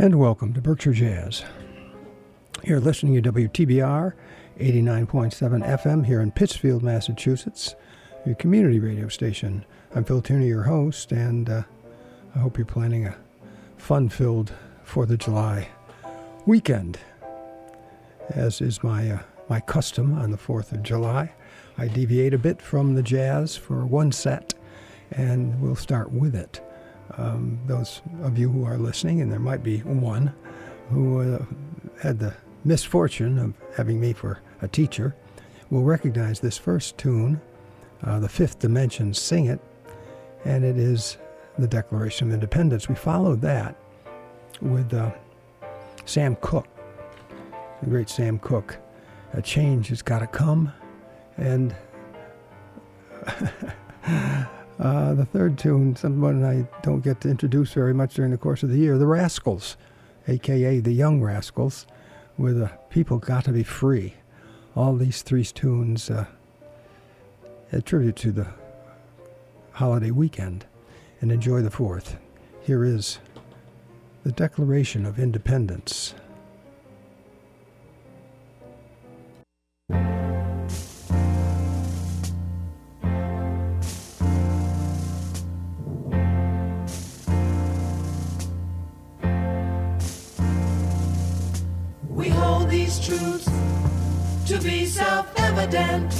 and welcome to Berkshire Jazz. You're listening to WTBR 89.7 FM here in Pittsfield, Massachusetts, your community radio station. I'm Phil Tierney, your host, and uh, I hope you're planning a fun filled 4th of July weekend. As is my, uh, my custom on the 4th of July, I deviate a bit from the jazz for one set, and we'll start with it. Um, those of you who are listening, and there might be one who uh, had the misfortune of having me for a teacher, will recognize this first tune, uh, the fifth dimension, Sing It, and it is the Declaration of Independence. We followed that with uh, Sam Cooke, the great Sam Cooke. A change has got to come, and Uh, the third tune, someone I don't get to introduce very much during the course of the year, the Rascals, aka the Young Rascals, with People Got to Be Free. All these three tunes uh, attribute to the holiday weekend and enjoy the 4th. Here is the Declaration of Independence. Evident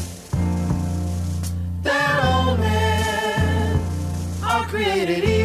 that all men are created equal,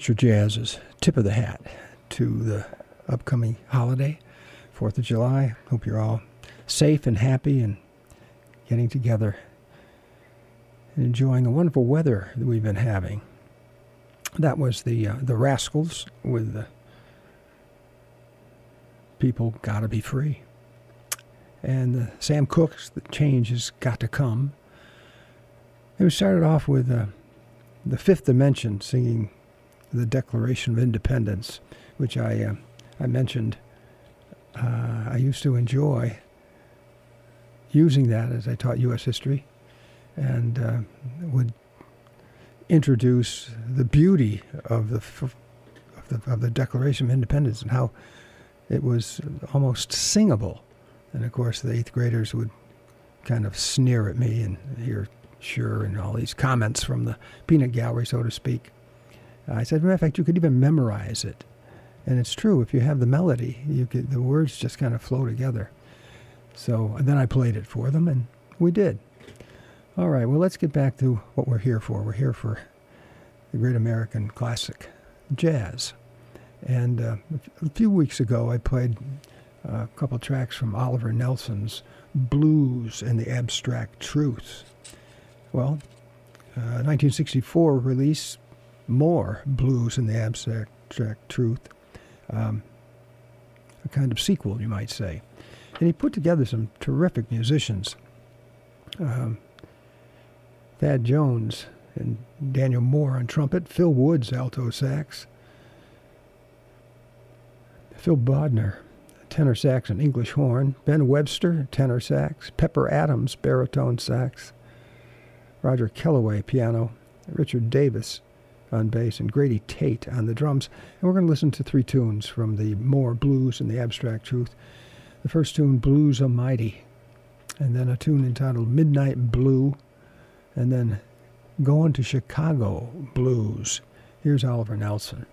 Berkshire Jazz's tip of the hat to the upcoming holiday, 4th of July. Hope you're all safe and happy and getting together and enjoying the wonderful weather that we've been having. That was the uh, the Rascals with the people gotta be free, and the Sam Cooke's the change has got to come. And we started off with uh, the Fifth Dimension singing the Declaration of Independence, which I uh, I mentioned. Uh, I used to enjoy using that as I taught U.S. history, and uh, would introduce the beauty of the of the of the Declaration of Independence and how it was almost singable. And of course, the eighth graders would kind of sneer at me and hear sure and all these comments from the peanut gallery, so to speak. I said, matter of fact, you could even memorize it. And it's true, if you have the melody, you could, the words just kind of flow together. So then I played it for them, and we did. All right, well, let's get back to what we're here for. We're here for the great American classic, jazz. And uh, a few weeks ago, I played a couple tracks from Oliver Nelson's Blues and the Abstract Truth. Well, uh, 1964 release, more Blues and the Abstract Truth, um, a kind of sequel, you might say. And he put together some terrific musicians. Um, Thad Jones and Daniel Moore on trumpet, Phil Woods alto sax, Phil Bodner tenor sax and English horn, Ben Webster tenor sax, Pepper Adams baritone sax, Roger Kellaway piano, Richard Davis on bass, and Grady Tate on the drums. And we're going to listen to three tunes from the More Blues and the Abstract Truth. The first tune, Blues Almighty, and then a tune entitled Midnight Blue, and then Going to Chicago Blues. Here's Oliver Nelson.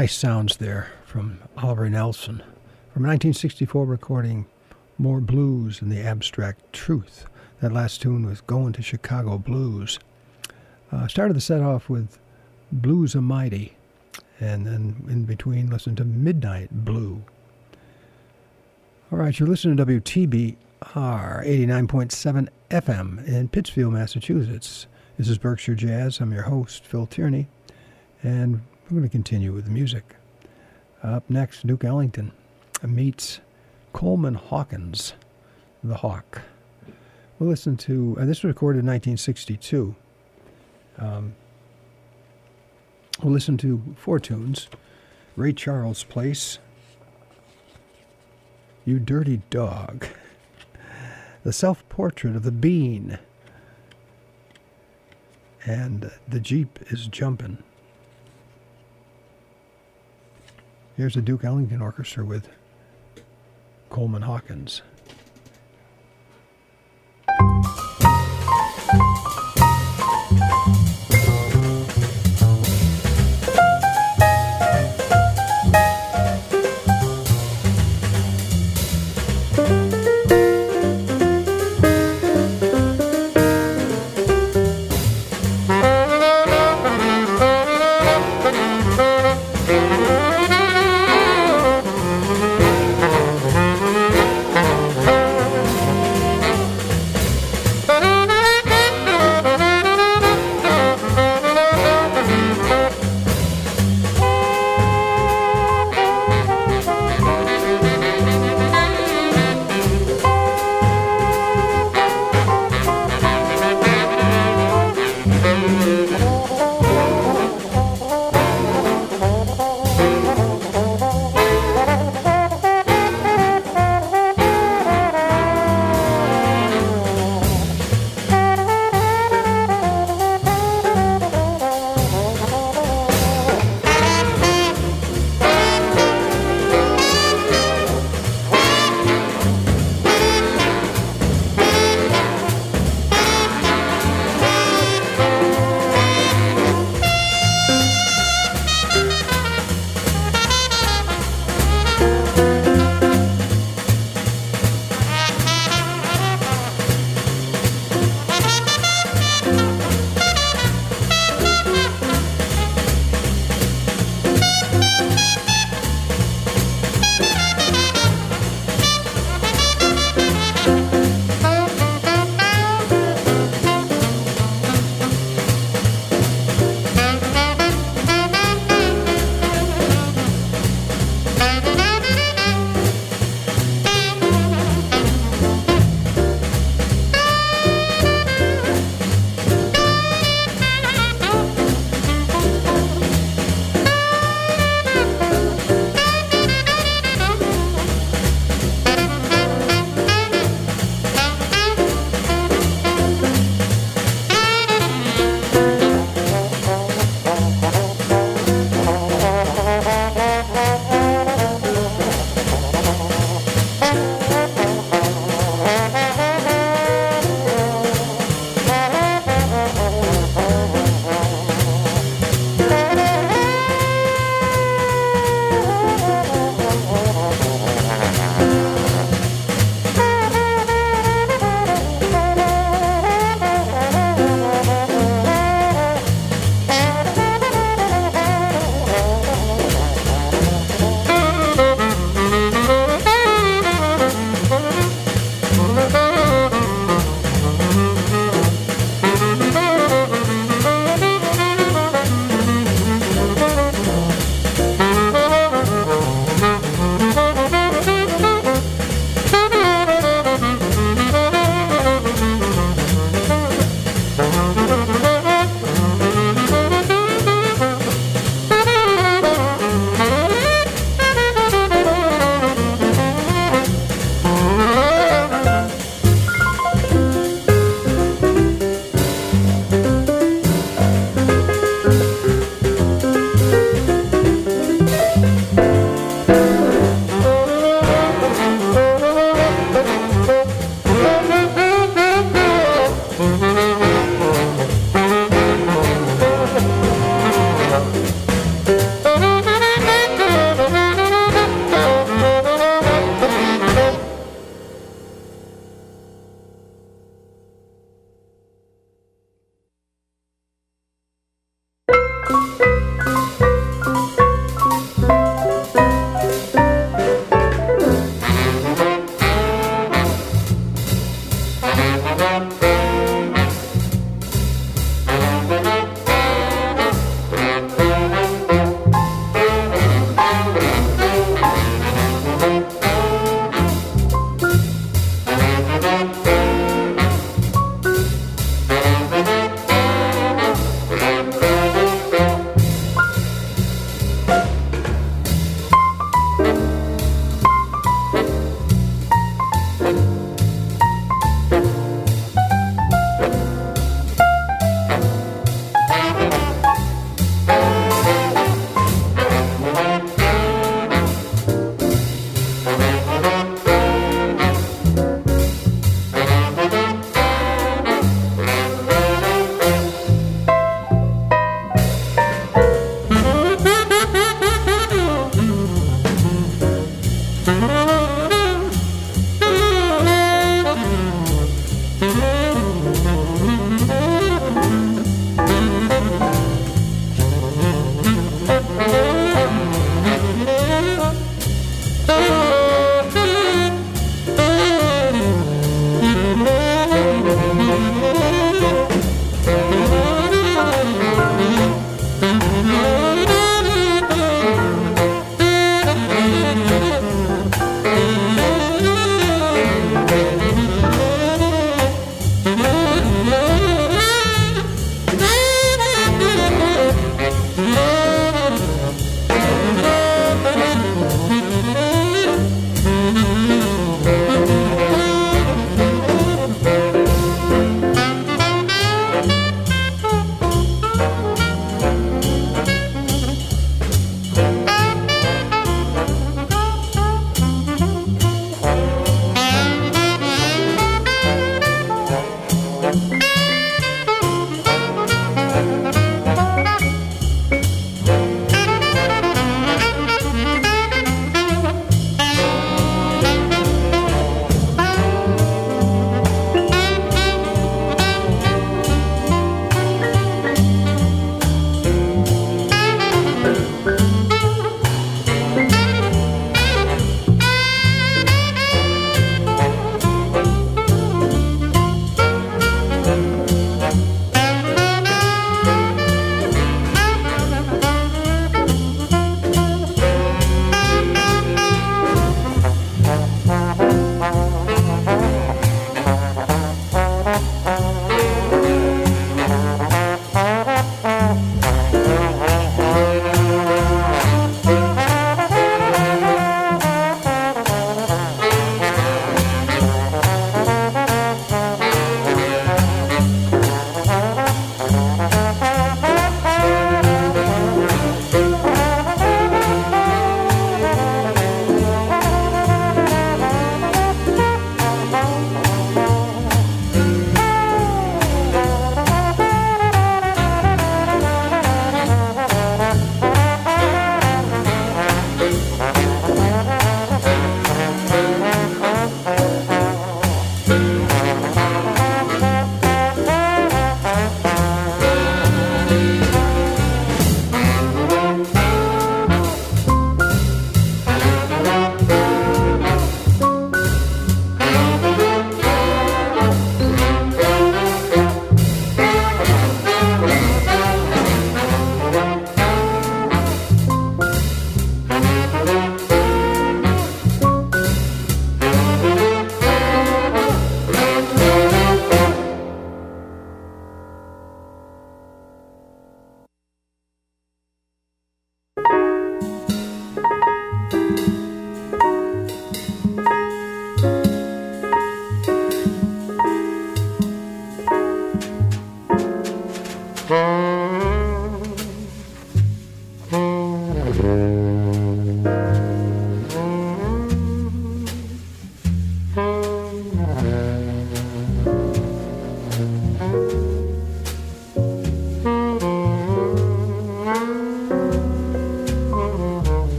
Nice sounds there from Oliver Nelson from 1964 recording More Blues and the Abstract Truth. That last tune was Going to Chicago Blues. Uh, started the set off with Blues O'Mighty, and then in between listened to Midnight Blue. All right, you're listening to WTBR 89.7 FM in Pittsfield, Massachusetts. This is Berkshire Jazz. I'm your host, Phil Tierney, and we're going to continue with the music. Up next, Duke Ellington meets Coleman Hawkins, the Hawk. We'll listen to, uh, this was recorded in 1962. Um, we'll listen to four tunes Ray Charles Place, You Dirty Dog, The Self Portrait of the Bean, and The Jeep is Jumpin'. Here's the Duke Ellington Orchestra with Coleman Hawkins.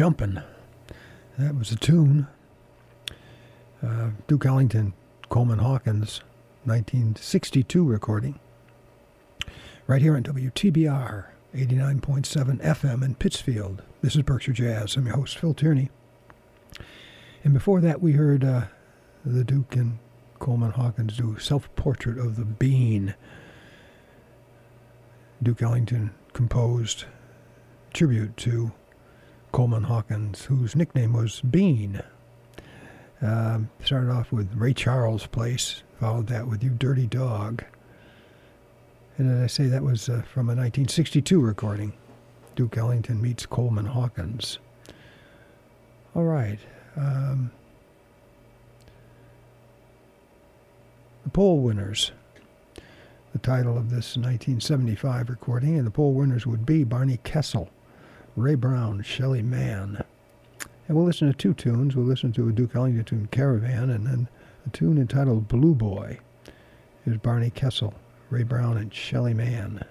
Jumpin'. That was a tune. Uh, Duke Ellington, Coleman Hawkins, 1962 recording. Right here on WTBR 89.7 FM in Pittsfield. This is Berkshire Jazz. I'm your host, Phil Tierney. And before that, we heard uh, the Duke and Coleman Hawkins do Self Portrait of the Bean. Duke Ellington composed tribute to Coleman Hawkins, whose nickname was Bean. Um, started off with Ray Charles' Place, followed that with You Dirty Dog. And as I say, that was uh, from a 1962 recording. Duke Ellington meets Coleman Hawkins. All right. Um, the poll winners. The title of this 1975 recording, and the poll winners would be Barney Kessel. Ray Brown, Shelly Manne. And we'll listen to two tunes. We'll listen to a Duke Ellington tune, Caravan, and then a tune entitled Blue Boy. Here's Barney Kessel, Ray Brown, and Shelly Manne.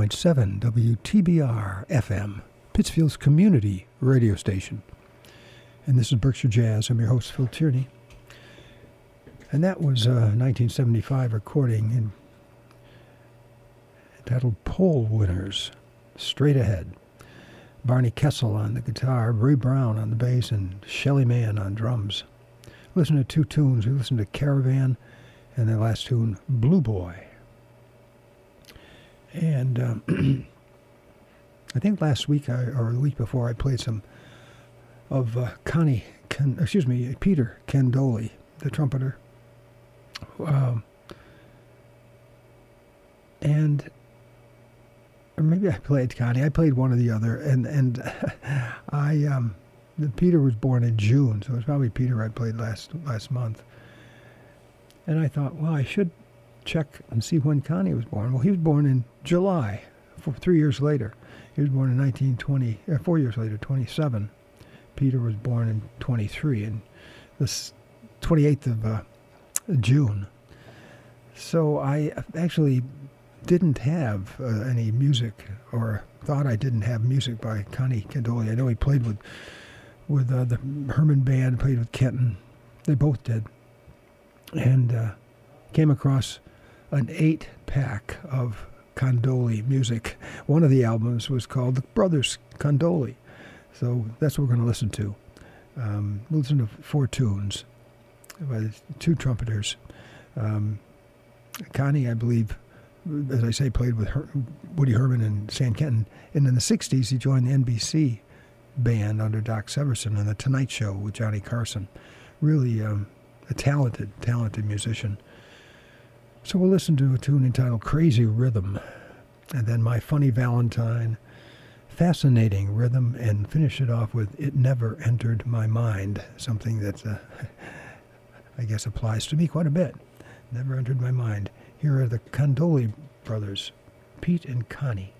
89.7 WTBR FM, Pittsfield's community radio station. And this is Berkshire Jazz. I'm your host, Phil Tierney. And that was uh, a 1975 recording in, entitled Poll Winners, Straight Ahead. Barney Kessel on the guitar, Ray Brown on the bass, and Shelly Manne on drums. Listen to two tunes. We listened to Caravan and the last tune, Blue Boy. And um, I think last week I, or the week before I played some of uh, Conte, Ken, excuse me, Peter Candoli, the trumpeter. Um, and or maybe I played Conte. I played one or the other, and and I um, Peter was born in June, so it was probably Peter I played last last month. And I thought, well, I should check and see when Conte was born. Well, he was born in July, four, three years later. He was born in 1920, uh, four years later, 27. Peter was born in 23, and this 28th of uh, June. So I actually didn't have uh, any music, or thought I didn't have music by Conte Candoli. I know he played with with uh, the Herman Band, played with Kenton. They both did, and uh, came across an eight pack of Candoli music. One of the albums was called The Brothers Candoli. So that's what we're going to listen to. Um, we'll listen to four tunes by two trumpeters. Um, Conte, I believe, as I say, played with Her- Woody Herman and Stan Kenton. And in the 60s, he joined the NBC band under Doc Severinsen and The Tonight Show with Johnny Carson. Really um, a talented, talented musician. So we'll listen to a tune entitled Crazy Rhythm, and then My Funny Valentine, Fascinating Rhythm, and finish it off with It Never Entered My Mind, something that uh, I guess applies to me quite a bit. Never entered my mind. Here are the Candoli brothers, Pete and Conte.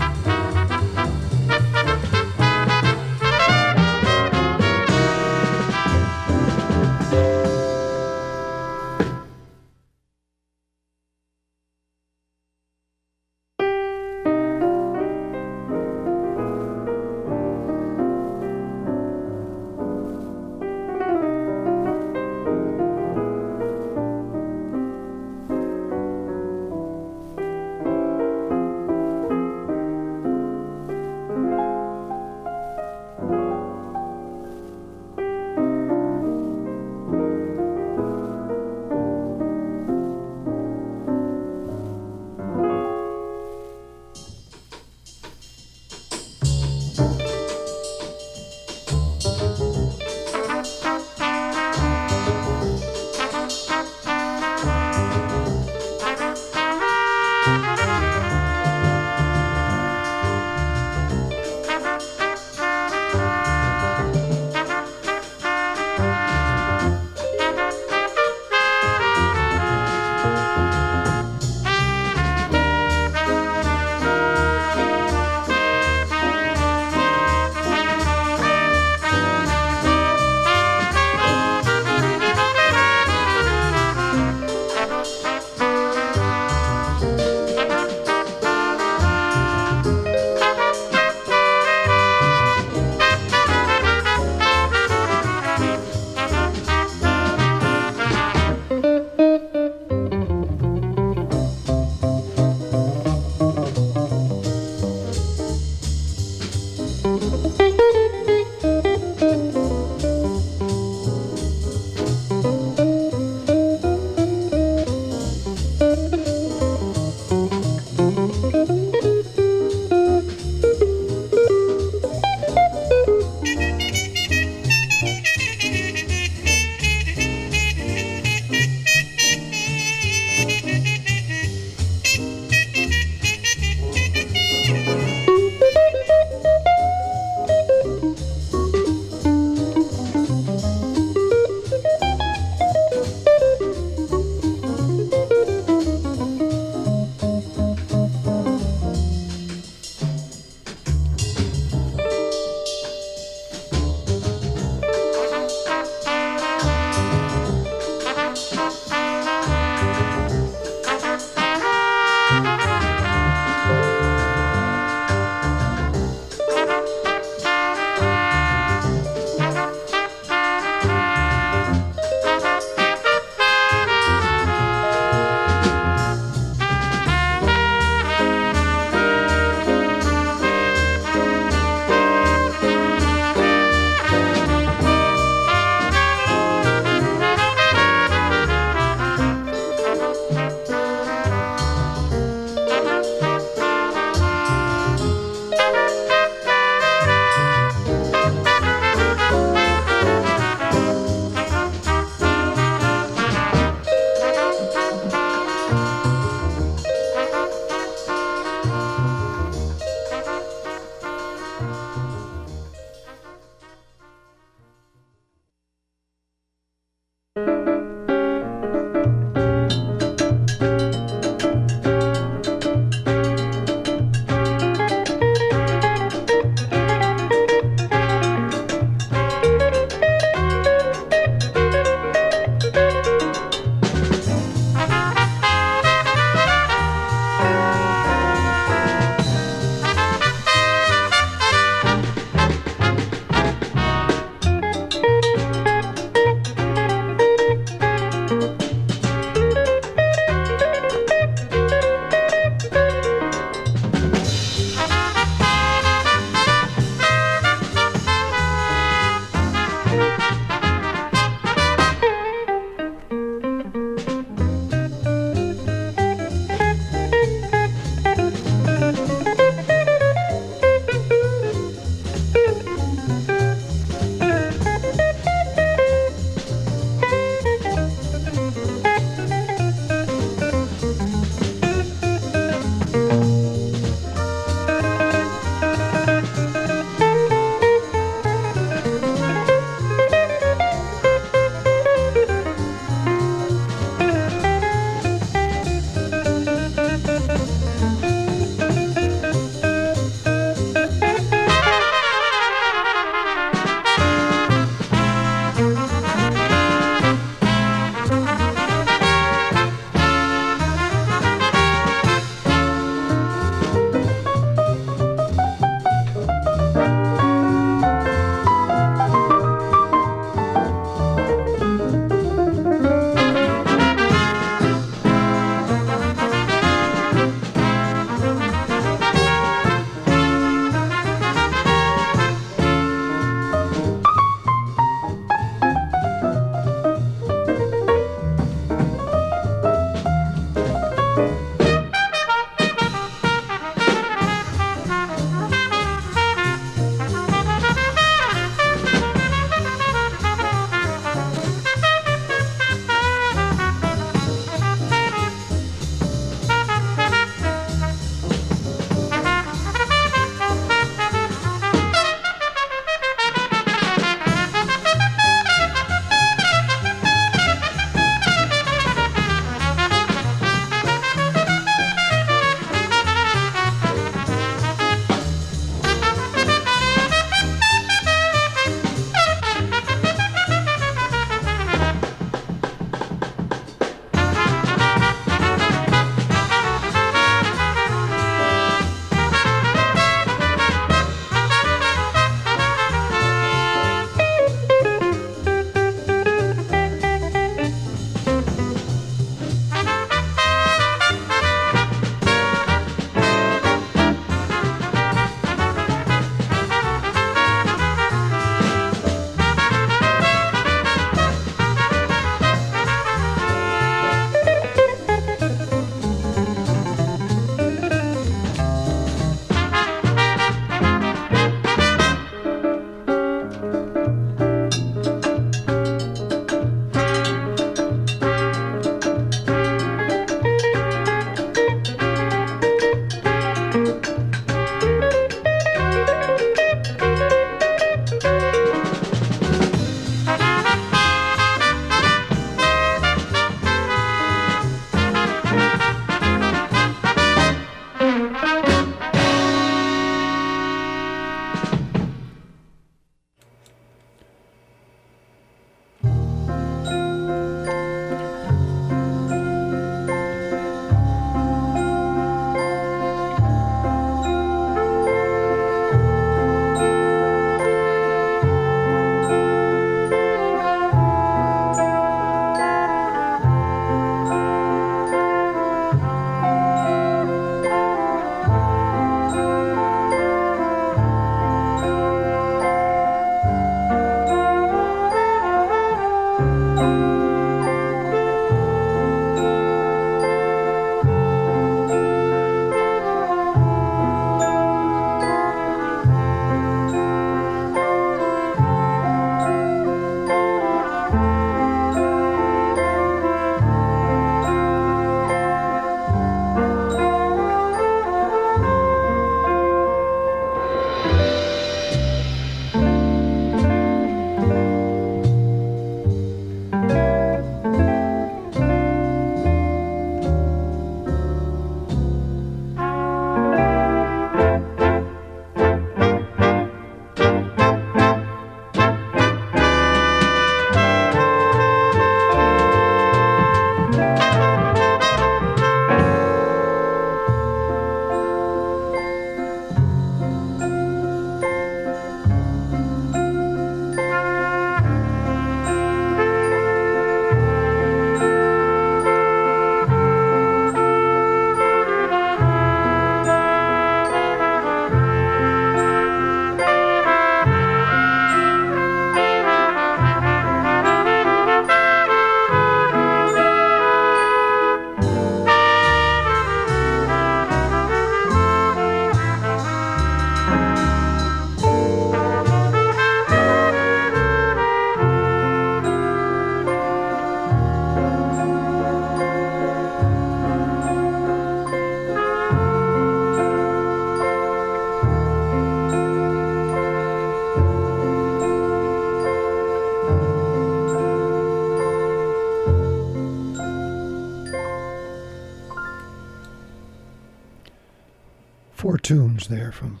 There from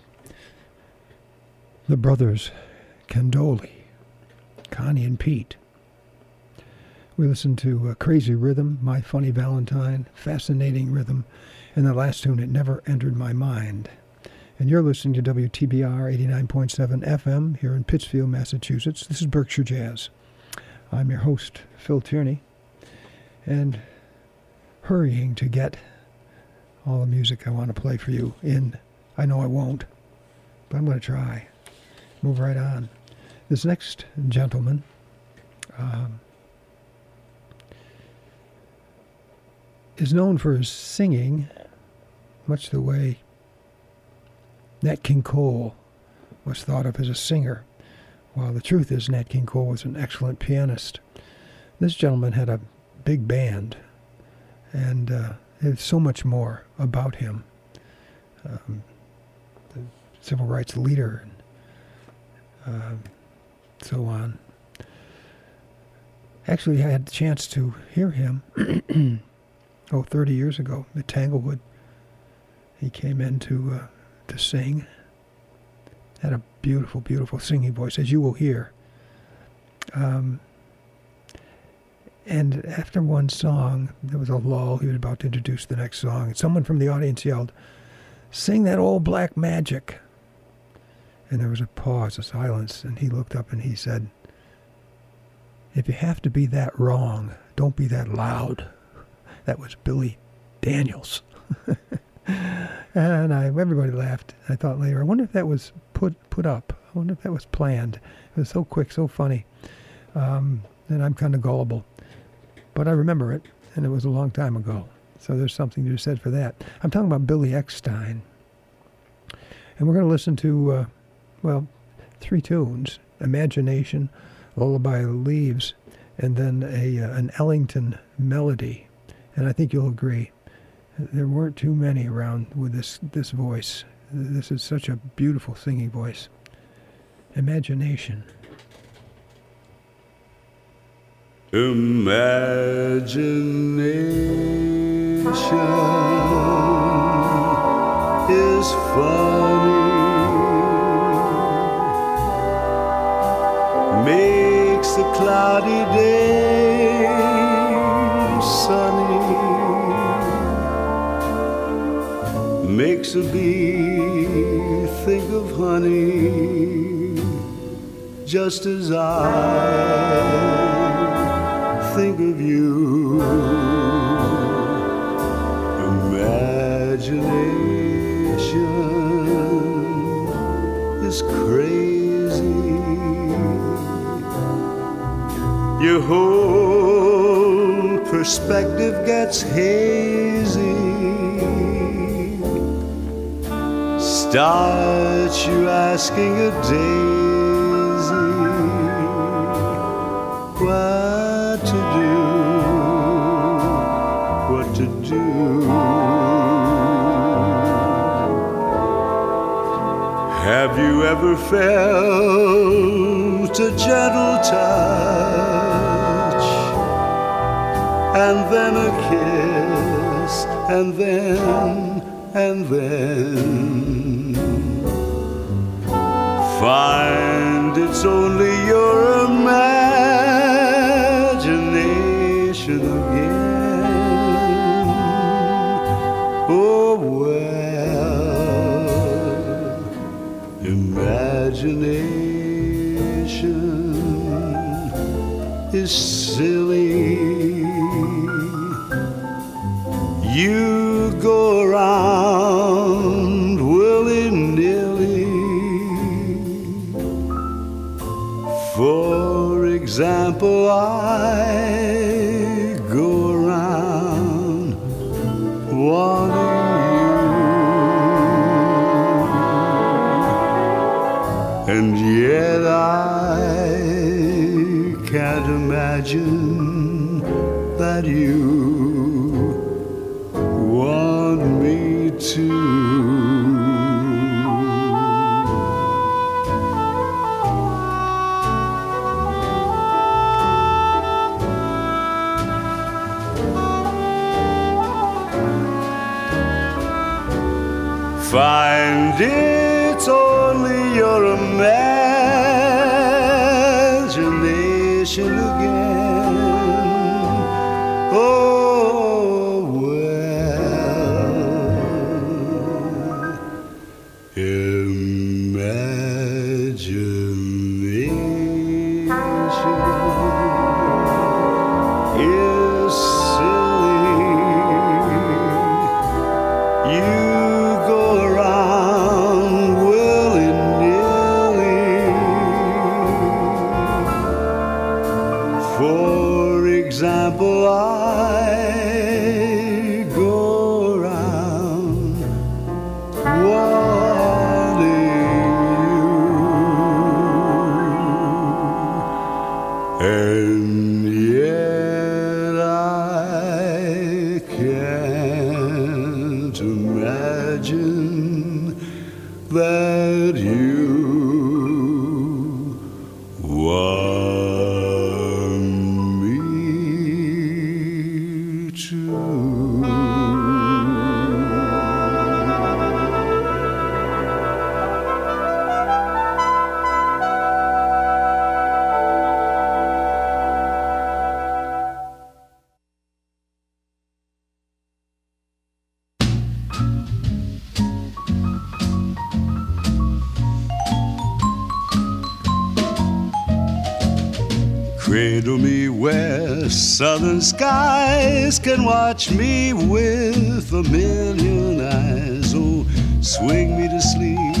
the brothers Candoli, Conte and Pete. We listened to uh, Crazy Rhythm, My Funny Valentine, Fascinating Rhythm, and the last tune, It Never Entered My Mind. And you're listening to WTBR 89.7 FM here in Pittsfield, Massachusetts. This is Berkshire Jazz. I'm your host, Phil Tierney, and hurrying to get all the music I want to play for you in I know I won't, but I'm going to try. Move right on. This next gentleman um, is known for his singing, much the way Nat King Cole was thought of as a singer, while the truth is Nat King Cole was an excellent pianist. This gentleman had a big band, and uh, there's so much more about him. Um, civil rights leader, and uh, so on. Actually, I had the chance to hear him, oh, 30 years ago at Tanglewood. He came in to, uh, to sing. Had a beautiful, beautiful singing voice, as you will hear. Um, and after one song, there was a lull. He was about to introduce the next song. And someone from the audience yelled, Sing that old black magic. And there was a pause, a silence, and he looked up and he said, If you have to be that wrong, don't be that loud. That was Billy Daniels. and I, everybody laughed. I thought later, I wonder if that was put put up. I wonder if that was planned. It was so quick, so funny. Um, and I'm kind of gullible. But I remember it, and it was a long time ago. So there's something to be said for that. I'm talking about Billy Eckstine, And we're going to listen to uh, well, three tunes Imagination, Lullaby Leaves, and then a, uh, an Ellington melody. And I think you'll agree. There weren't too many around with this, this voice. This is such a beautiful singing voice. Imagination. Imagination is funny. Cloudy day sunny, makes a bee think of honey, just as I think of you. Imagination is crazy you whole perspective gets hazy. Start you asking a daisy what to do, what to do. Have you ever felt a gentle touch and then a kiss and then and then find it's only your imagination again? Oh well, imagination is silly. Me to sleep,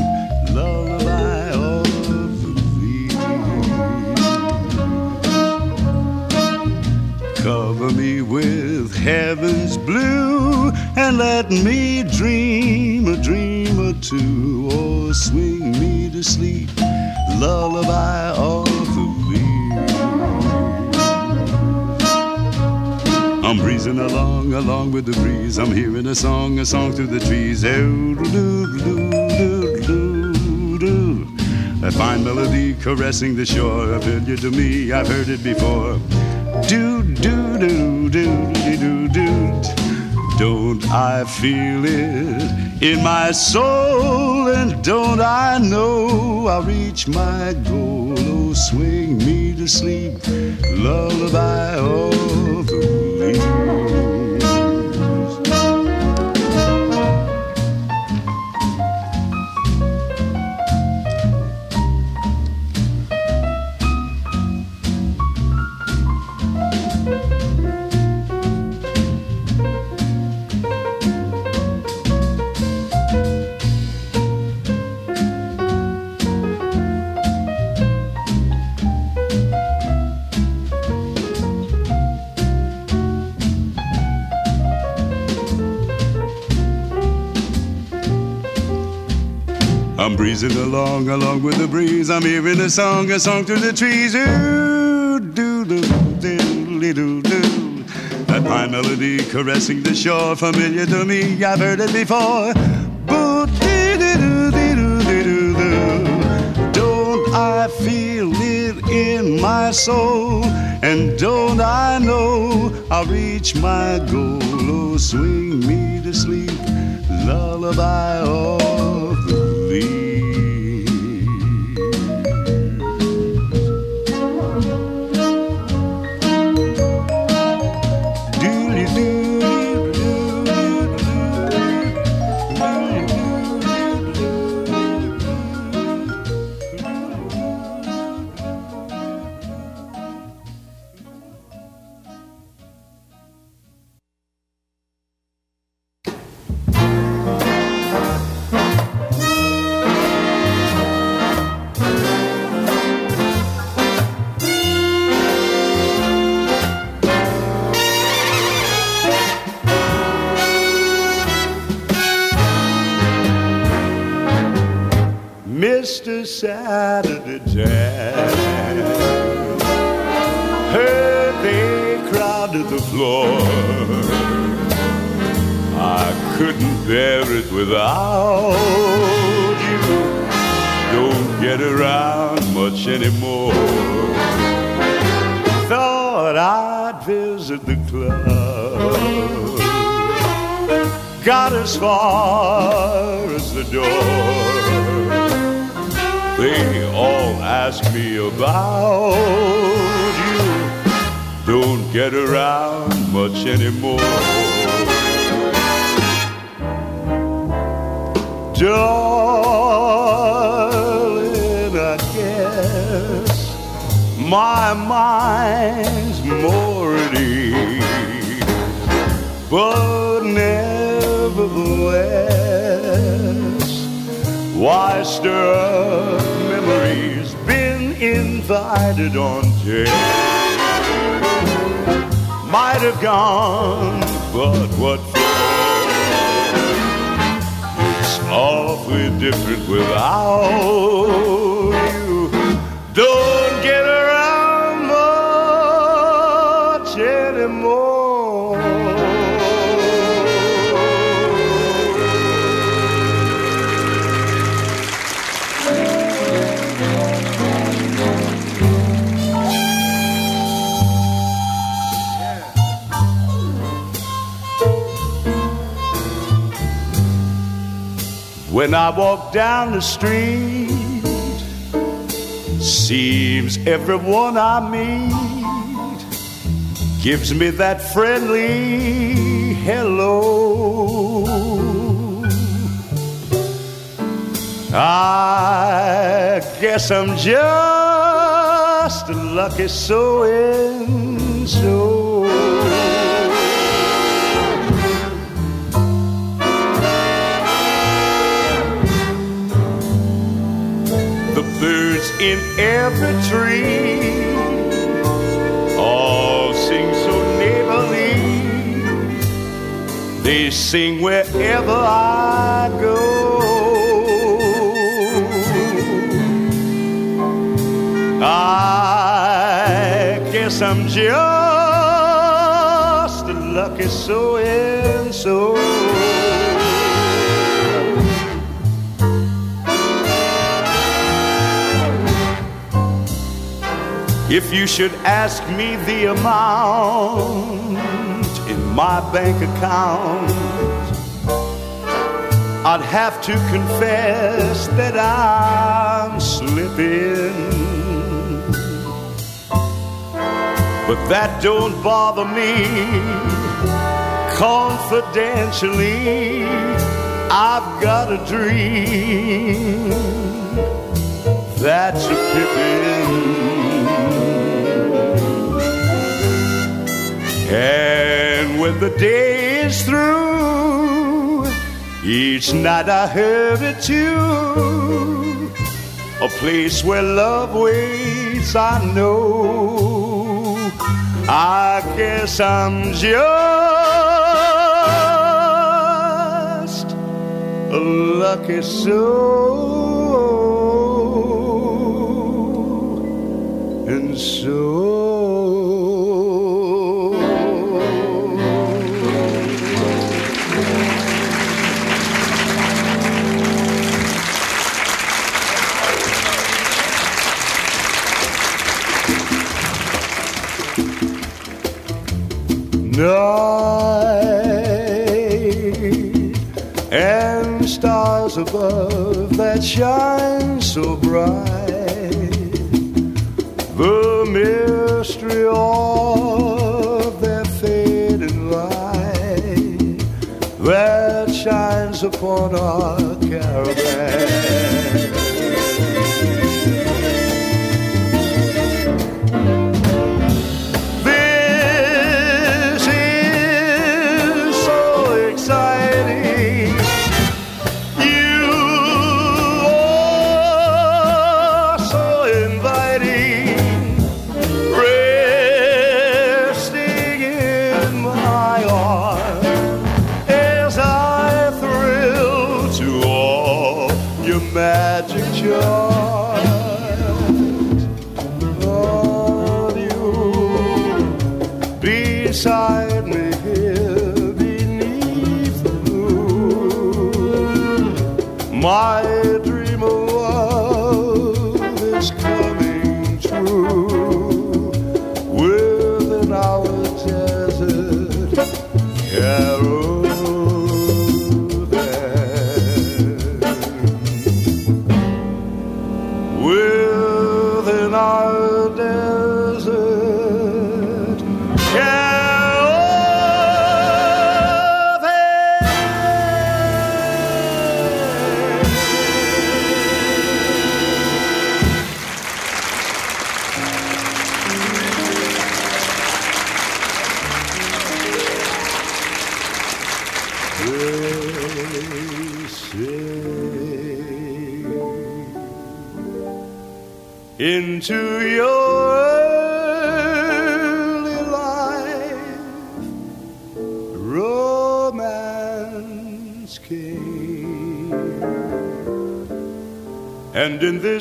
lullaby of the. Cover me with heaven's blue and let me dream a dream or two. Oh, swing me to sleep, lullaby of the breeze. I'm breezing along, along with the breeze. I'm hearing a song, a song through the trees. Doo. A fine melody caressing the shore, familiar to me. I've heard it before. Do do do do do do do. Don't I feel it in my soul? And don't I know I'll reach my goal? Oh, swing me to sleep, lullaby of the breeze. Breezing along, along with the breeze. I'm hearing a song, a song through the trees. Ooh, doo doo doo doo doo. That pine melody caressing the shore, familiar to me. I've heard it before. Boo doo doo doo doo doo doo. Don't I feel it in my soul? And don't I know I'll reach my goal? Oh, swing me to sleep, lullaby of nevertheless, why stir up memories? Been invited on tape. Might have gone, but what for? It's awfully different without you. Don't When I walk down the street, seems everyone I meet gives me that friendly hello. I guess I'm just a lucky so and so. Birds in every tree all sing so neighborly. They sing wherever I go. I guess I'm just a lucky so and so. If you should ask me the amount in my bank account, I'd have to confess that I'm slipping. But that don't bother me. Confidentially, I've got a dream that's a pippin'. And when the day is through, each night I have it too. a place where love waits. I know. I guess I'm just a lucky soul, and so. died, and stars above that shine so bright, the mystery of their fading light that shines upon our caravan.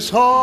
his heart.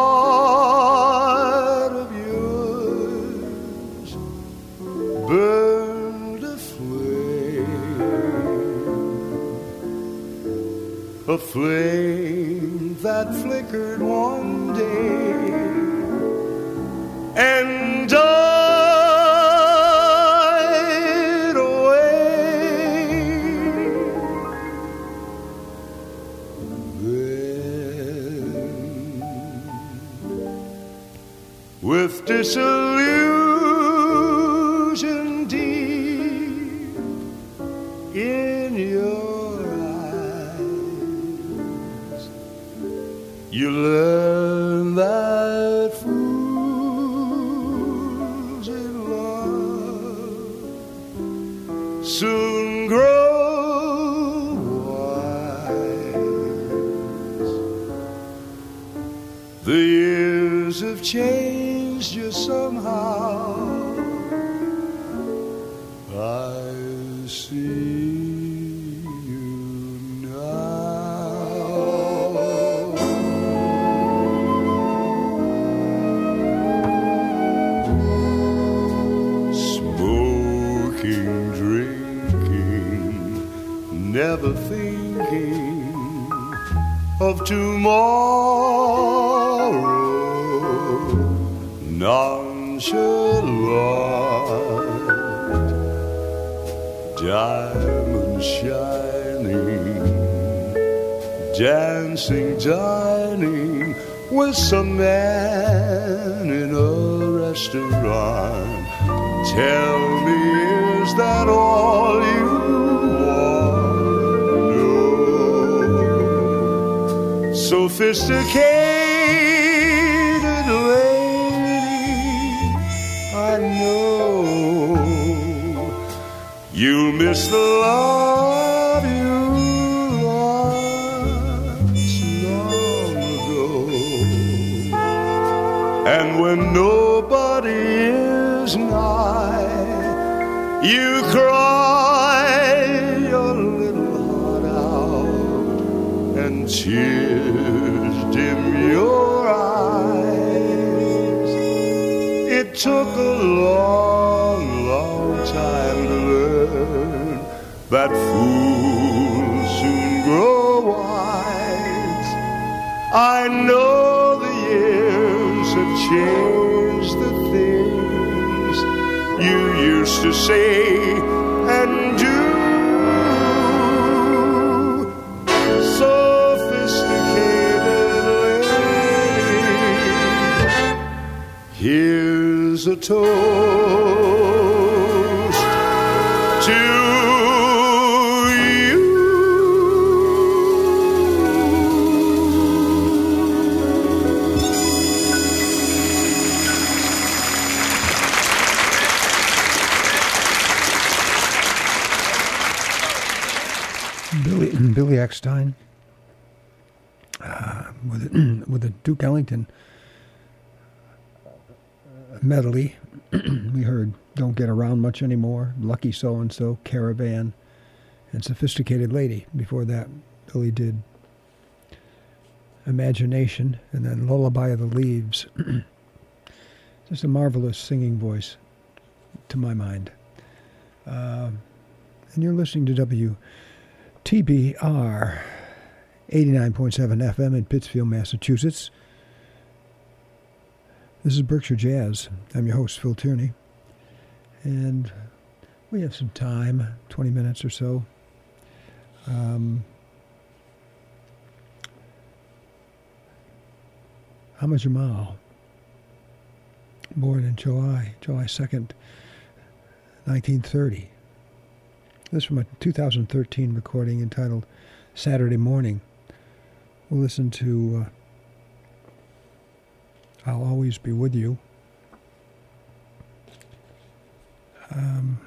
know you'll miss the love you lost long ago. And when nobody is nigh, you cry your little heart out and cheer. That fools soon grow wise. I know the years have changed the things you used to say and do. Sophisticated lady, here's a toast Eckstine uh, with a, with a Duke Ellington medley. we heard "Don't Get Around Much Anymore," "Lucky So and So," "Caravan," and "Sophisticated Lady." Before that, Billy did "Imagination" and then "Lullaby of the Leaves." Just a marvelous singing voice, to my mind. Uh, and you're listening to W. TBR 89.7 FM in Pittsfield, Massachusetts. This is Berkshire Jazz. I'm your host, Phil Tierney. And we have some time, 20 minutes or so. Um, Ahmad Jamal, born in July, July 2nd, 1930. This is from a 2013 recording entitled Saturday Morning. We'll listen to uh, I'll Always Be With You. Um,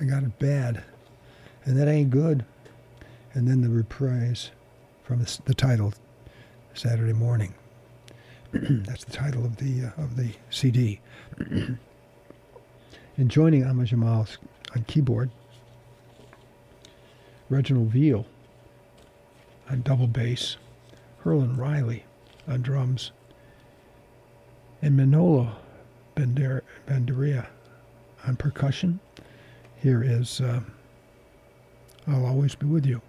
I got it bad, and that ain't good. And then the reprise from the, the title, Saturday Morning. That's the title of the uh, of the CD. and joining Ahmad Jamal on keyboard, Reginald Veal on double bass, Herlin Riley on drums, and Manolo Bander- Banderia on percussion. Here is uh, I'll Always Be With You.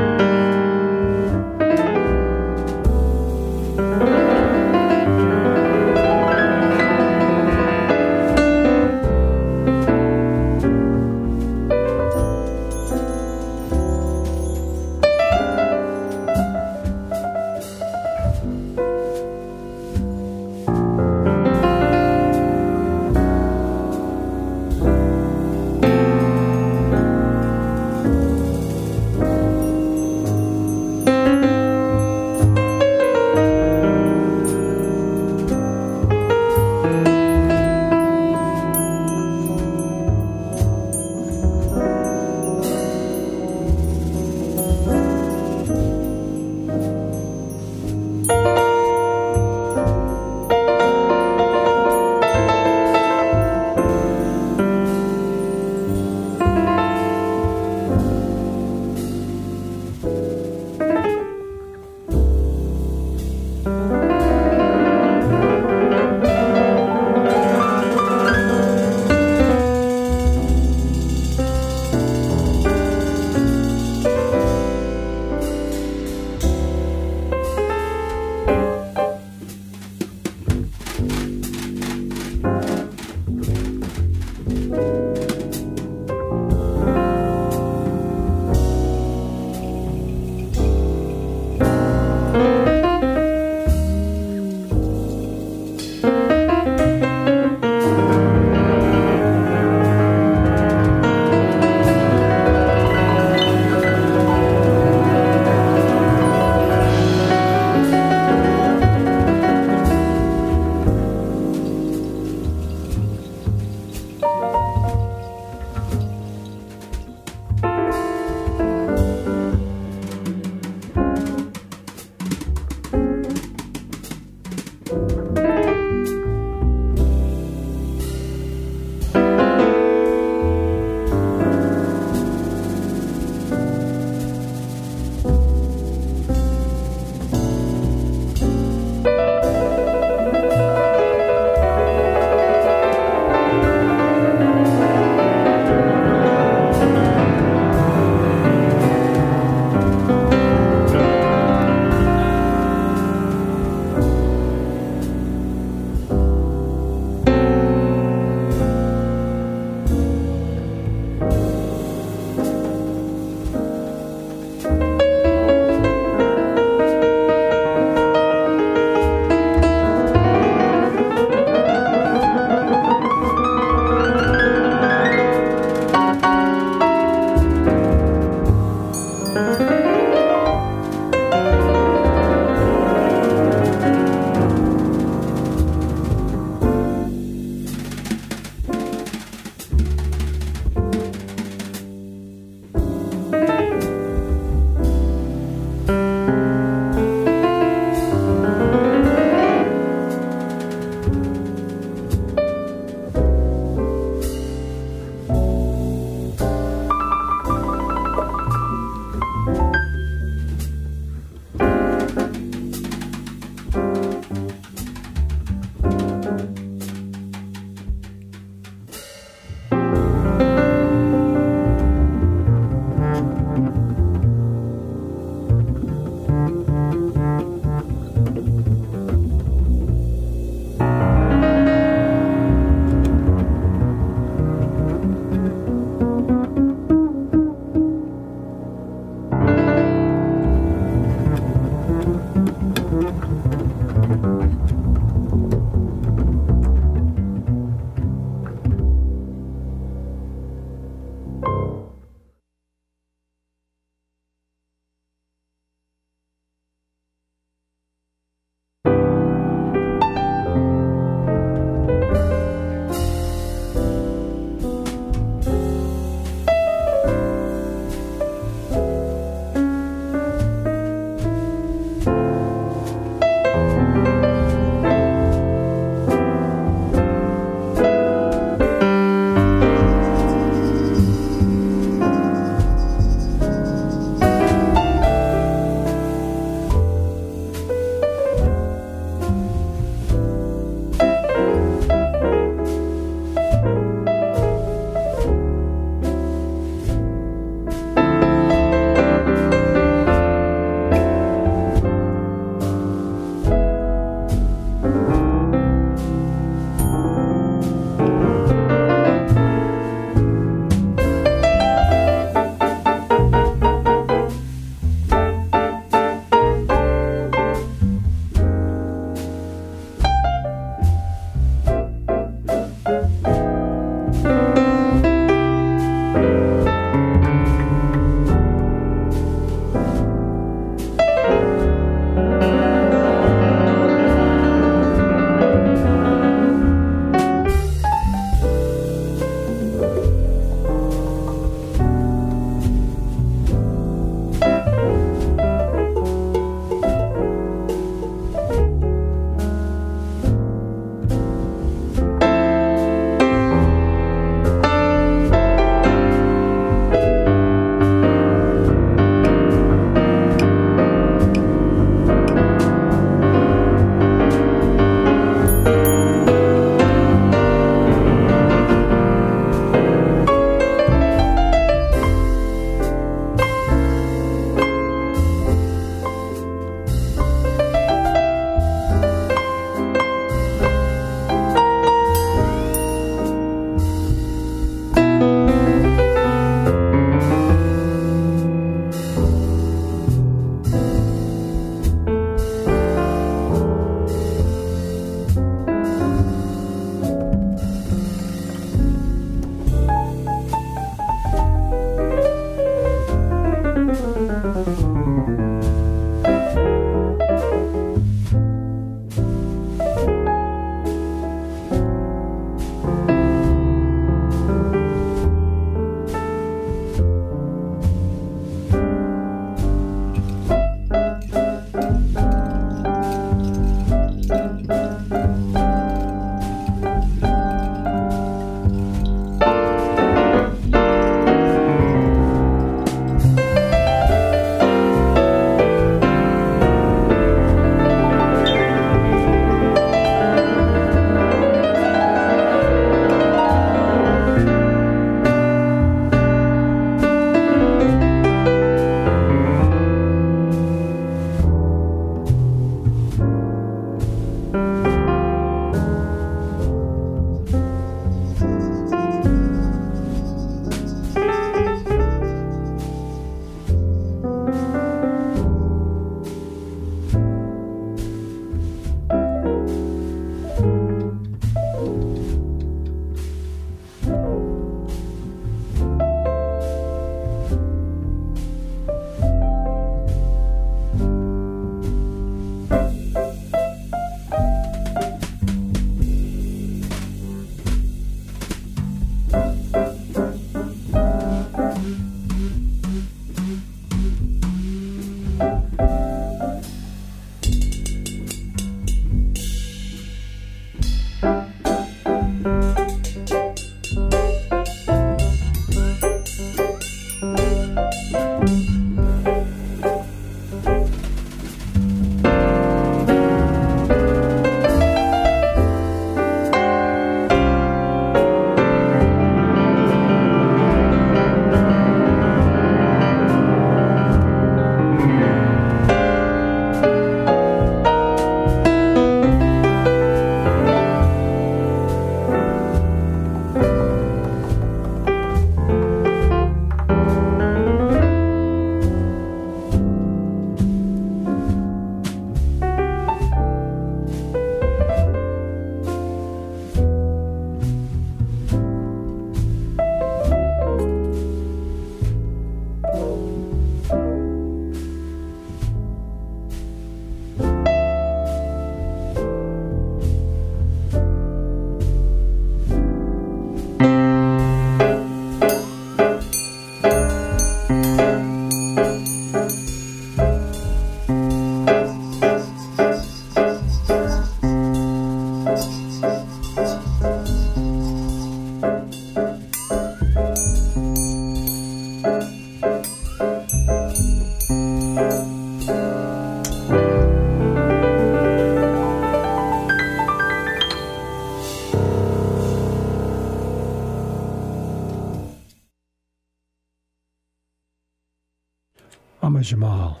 Ahmad Jamal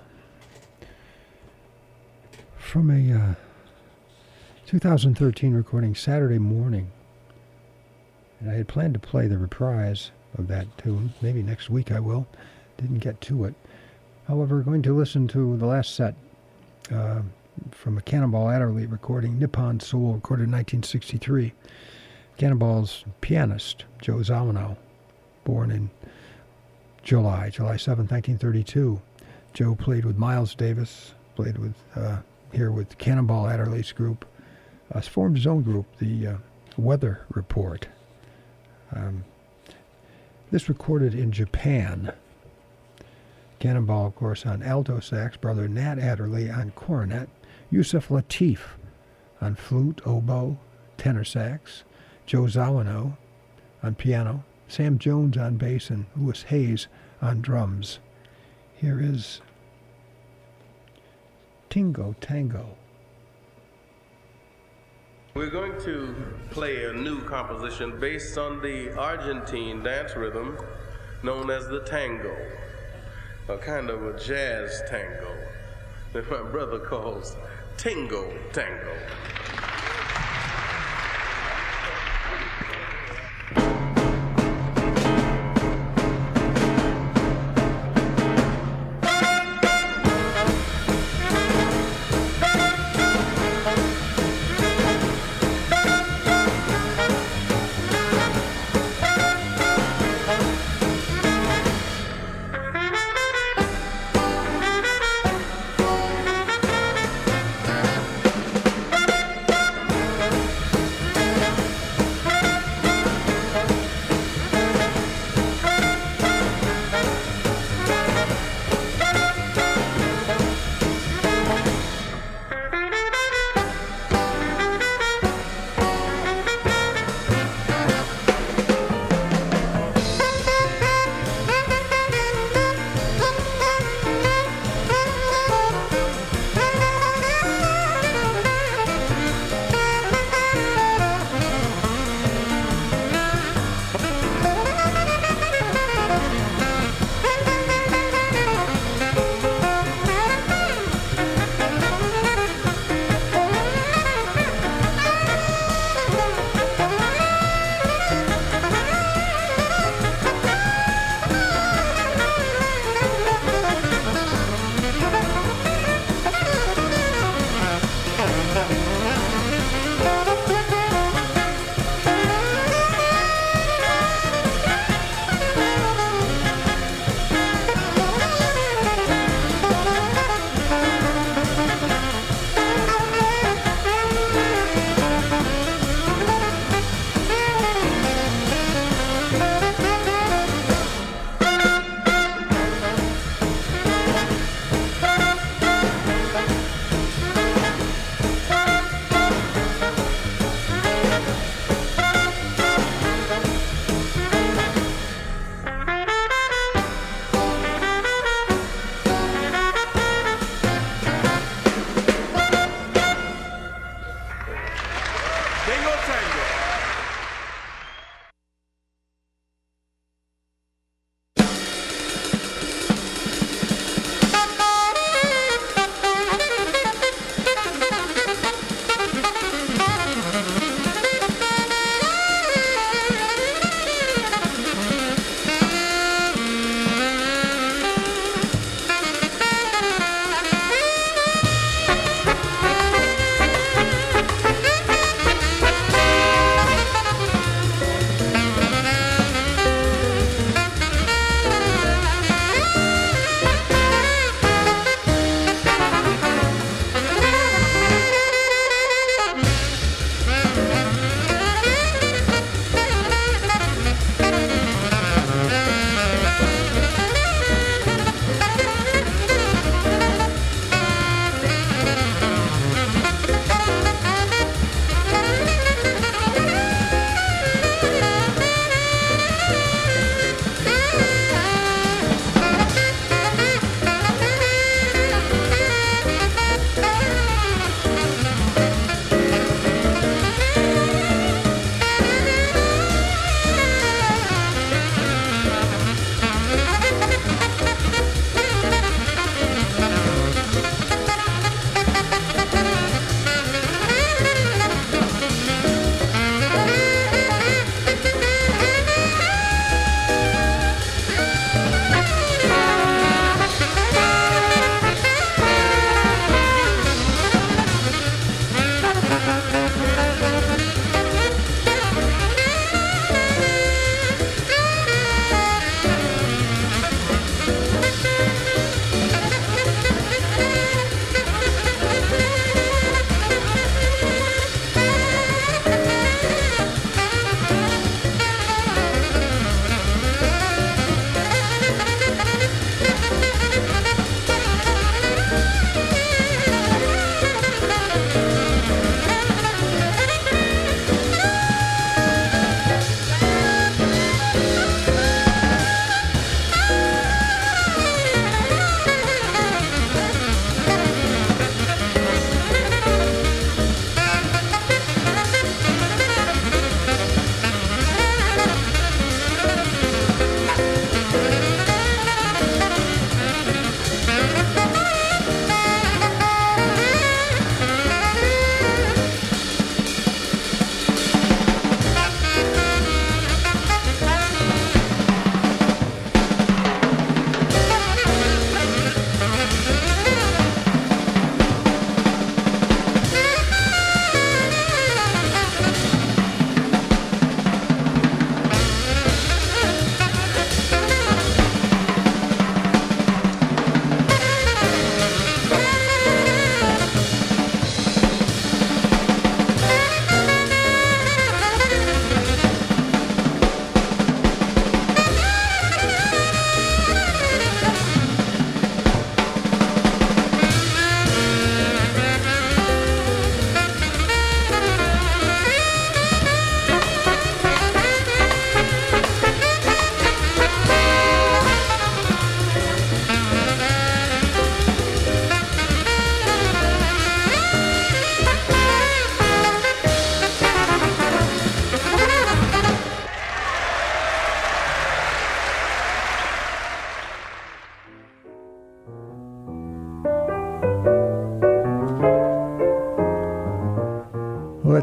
from a uh, 2013 recording Saturday morning. And I had planned to play the reprise of that tune. Maybe next week I will. Didn't get to it. However, going to listen to the last set uh, from a Cannonball Adderley recording, Nippon Soul, recorded in 1963. Cannonball's pianist, Joe Zawinul, born in July, July 7, 1932. Joe played with Miles Davis, played with uh, here with Cannonball Adderley's group, uh, formed his own group, the uh, Weather Report. Um, this recorded in Japan. Cannonball, of course, on alto sax, brother Nat Adderley on cornet, Yusef Lateef on flute, oboe, tenor sax, Joe Zawinul on piano, Sam Jones on bass, and Louis Hayes on drums. Here is Tingo Tango. We're going to play a new composition based on the Argentine dance rhythm known as the tango, a kind of a jazz tango that my brother calls Tingo Tango.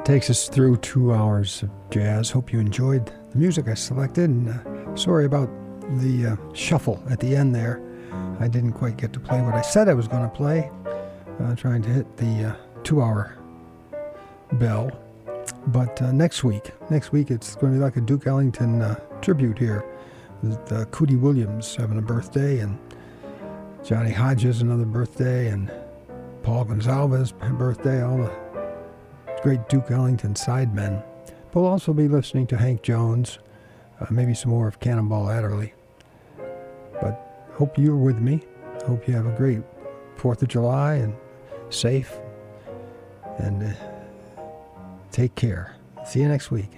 That takes us through two hours of jazz. Hope you enjoyed the music I selected, and uh, sorry about the uh, shuffle at the end there. I didn't quite get to play what I said I was going to play, uh, trying to hit the uh, two hour bell. But uh, next week, next week it's going to be like a Duke Ellington uh, tribute here. With uh, Cootie Williams having a birthday, and Johnny Hodges another birthday, and Paul Gonsalves birthday. All the great Duke Ellington sidemen. We'll also be listening to Hank Jones, uh, maybe some more of Cannonball Adderley. But hope you're with me. Hope you have a great 4th of July and safe. And uh, take care. See you next week.